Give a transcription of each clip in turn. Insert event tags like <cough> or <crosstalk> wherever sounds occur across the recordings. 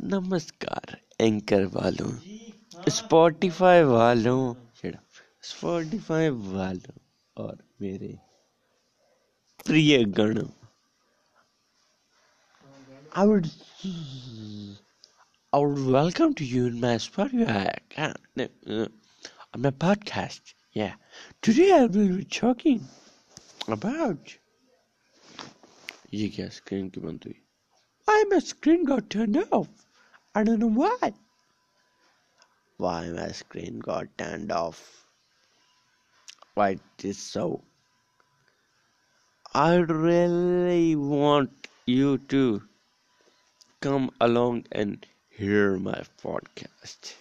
नमस्कार एंकर वालों स्पॉटिफाई वालों स्पॉटिफाई वालों और मेरे प्रिय गणों in my Spotify account, uh, on my podcast. Yeah, today I will be talking about ये क्या स्क्रीन की बंद हुई Why my screen got turned off? I don't know why. Why my screen got turned off? Why it is so? I really want you to come along and hear my podcast.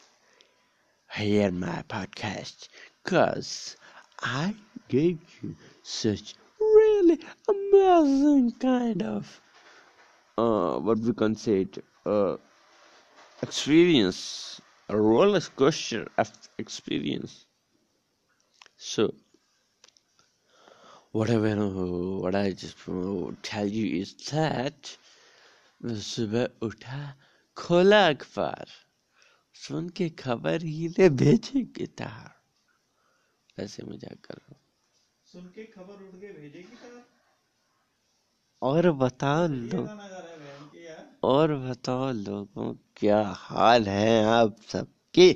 Hear my podcast. Cause I gave you such really amazing kind of uh, what we can say it, uh, experience, a roller coaster of experience. So, whatever what I just want to tell you is that मैं सुबह उठा खोला अखबार सुन के खबर ही ले भेजे guitar ऐसे मजाक कर रहा हूँ सुन के खबर उठ के भेजेगी तार और बताओ लोग और बताओ लोगों क्या हाल है आप सबके?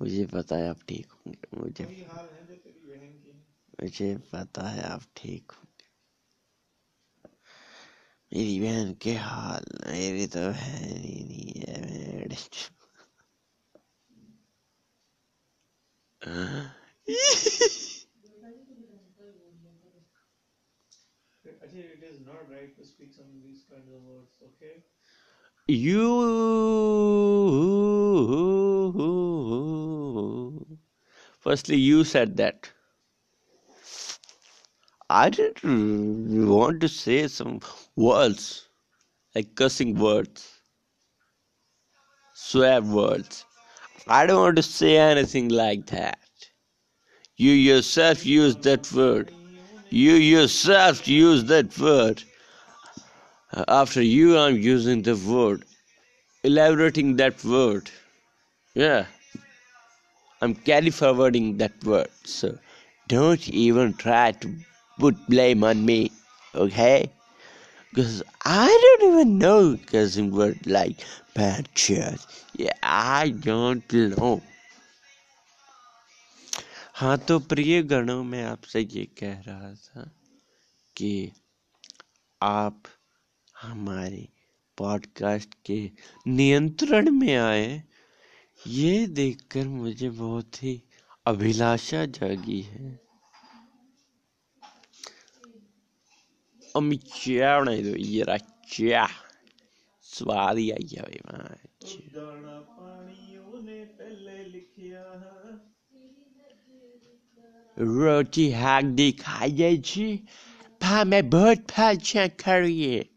मुझे पता है आप ठीक होंगे मुझे। मुझे पता है आप ठीक होंगे। मेरी बहन के हाल मेरी तो बहन ही नहीं है मेरे <laughs> Actually, it is not right to speak some of these kinds of words, okay? You. Firstly, you said that. I didn't want to say some words, like cussing words, swear words. I don't want to say anything like that. You yourself used that word. You yourself use that word. After you, I'm using the word, elaborating that word. Yeah. I'm carry forwarding that word. So don't even try to put blame on me, okay? Because I don't even know cussing word like bad shit. Yeah, I don't know. हाँ तो प्रिय गणों में आपसे ये कह रहा था कि आप हमारे पॉडकास्ट के नियंत्रण में आए, ये देखकर मुझे बहुत ही अभिलाषा जागी है। ये स्वाद ही आई जाए रोटी हाक दिखाइए जी पा मैं बहुत अच्छा करिए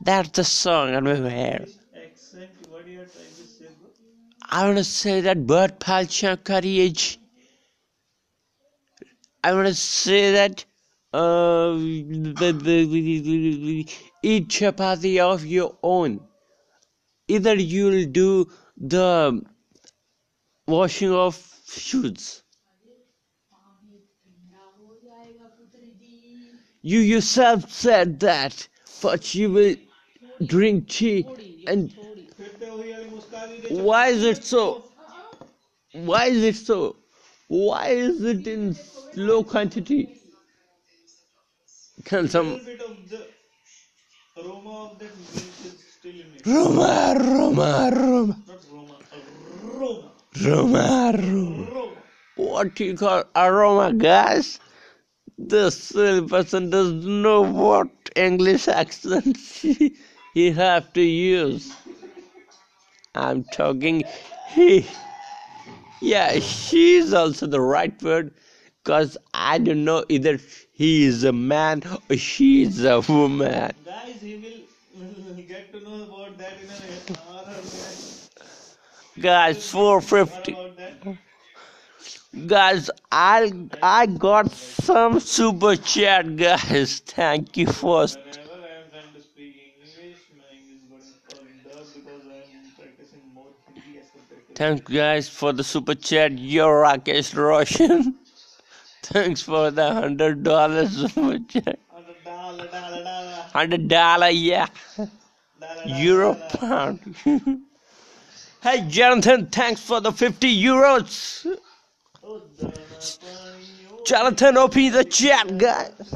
That's the song on my hair. accent what you are trying to say bro I want to say that bird palcha courage. I want to say that uh, the, the, the, the, the, eat chapati of your own. Either you'll do the washing of shoes. You yourself said that, but you will drink tea and why is it so? Why is it so? Why is it in low quantity? Can some aroma of that is. Roma, Roma, Roma. Roma, aroma. Roma, aroma. What do you call aroma gas? This silly person doesn't know what English accent he, he have to use. I'm talking he. Yeah, she is also the right word because I don't know either he is a man or she is a woman. guys he will get to know about that in an hour or Guys, 450 guys i i got some super chat guys thank you first. Thank you guys for the super chat. You're Rakesh Roshan. <laughs> Thanks for the hundred dollars super chat. Hundred dollar, yeah. Euro pound. <laughs> hey Jonathan, thanks for the fifty euros. Jonathan, open the chat, guys. <sighs>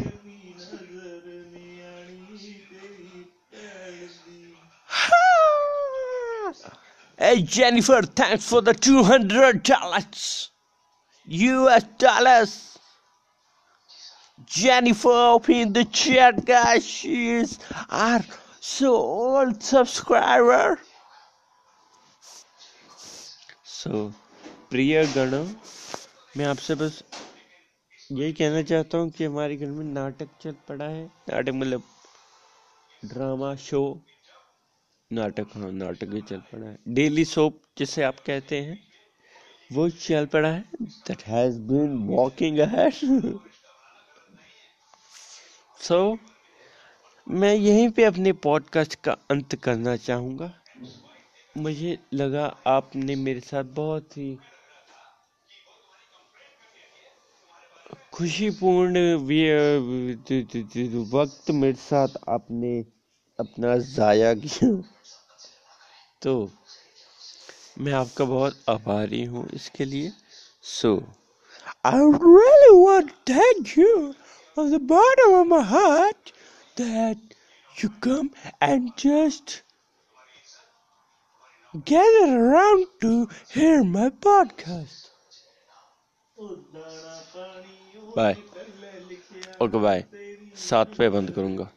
hey, Jennifer, thanks for the $200. US dollars. Jennifer, open the chat, guys. She is our so old subscriber. So, Priya Gana. मैं आपसे बस यही कहना चाहता हूँ कि हमारे घर में नाटक चल पड़ा है। नाटक मतलब ड्रामा, शो, नाटक हाँ नाटक ही चल पड़ा है। डेली सोप जिसे आप कहते हैं, वो चल पड़ा है। That has been walking ahead so मैं यहीं पे अपने पॉडकास्ट का अंत करना चाहूँगा। मुझे लगा आपने मेरे साथ बहुत ही खुशीपूर्ण वक्त मेरे साथ आपने अपना ज़ाया किया? तो मैं आपका बहुत आभारी हूँ इसके लिए। So I really want thank you on the bottom of my heart that you come and just gather around to hear my podcast bye. Okay bye. सात पे बंद करूँगा।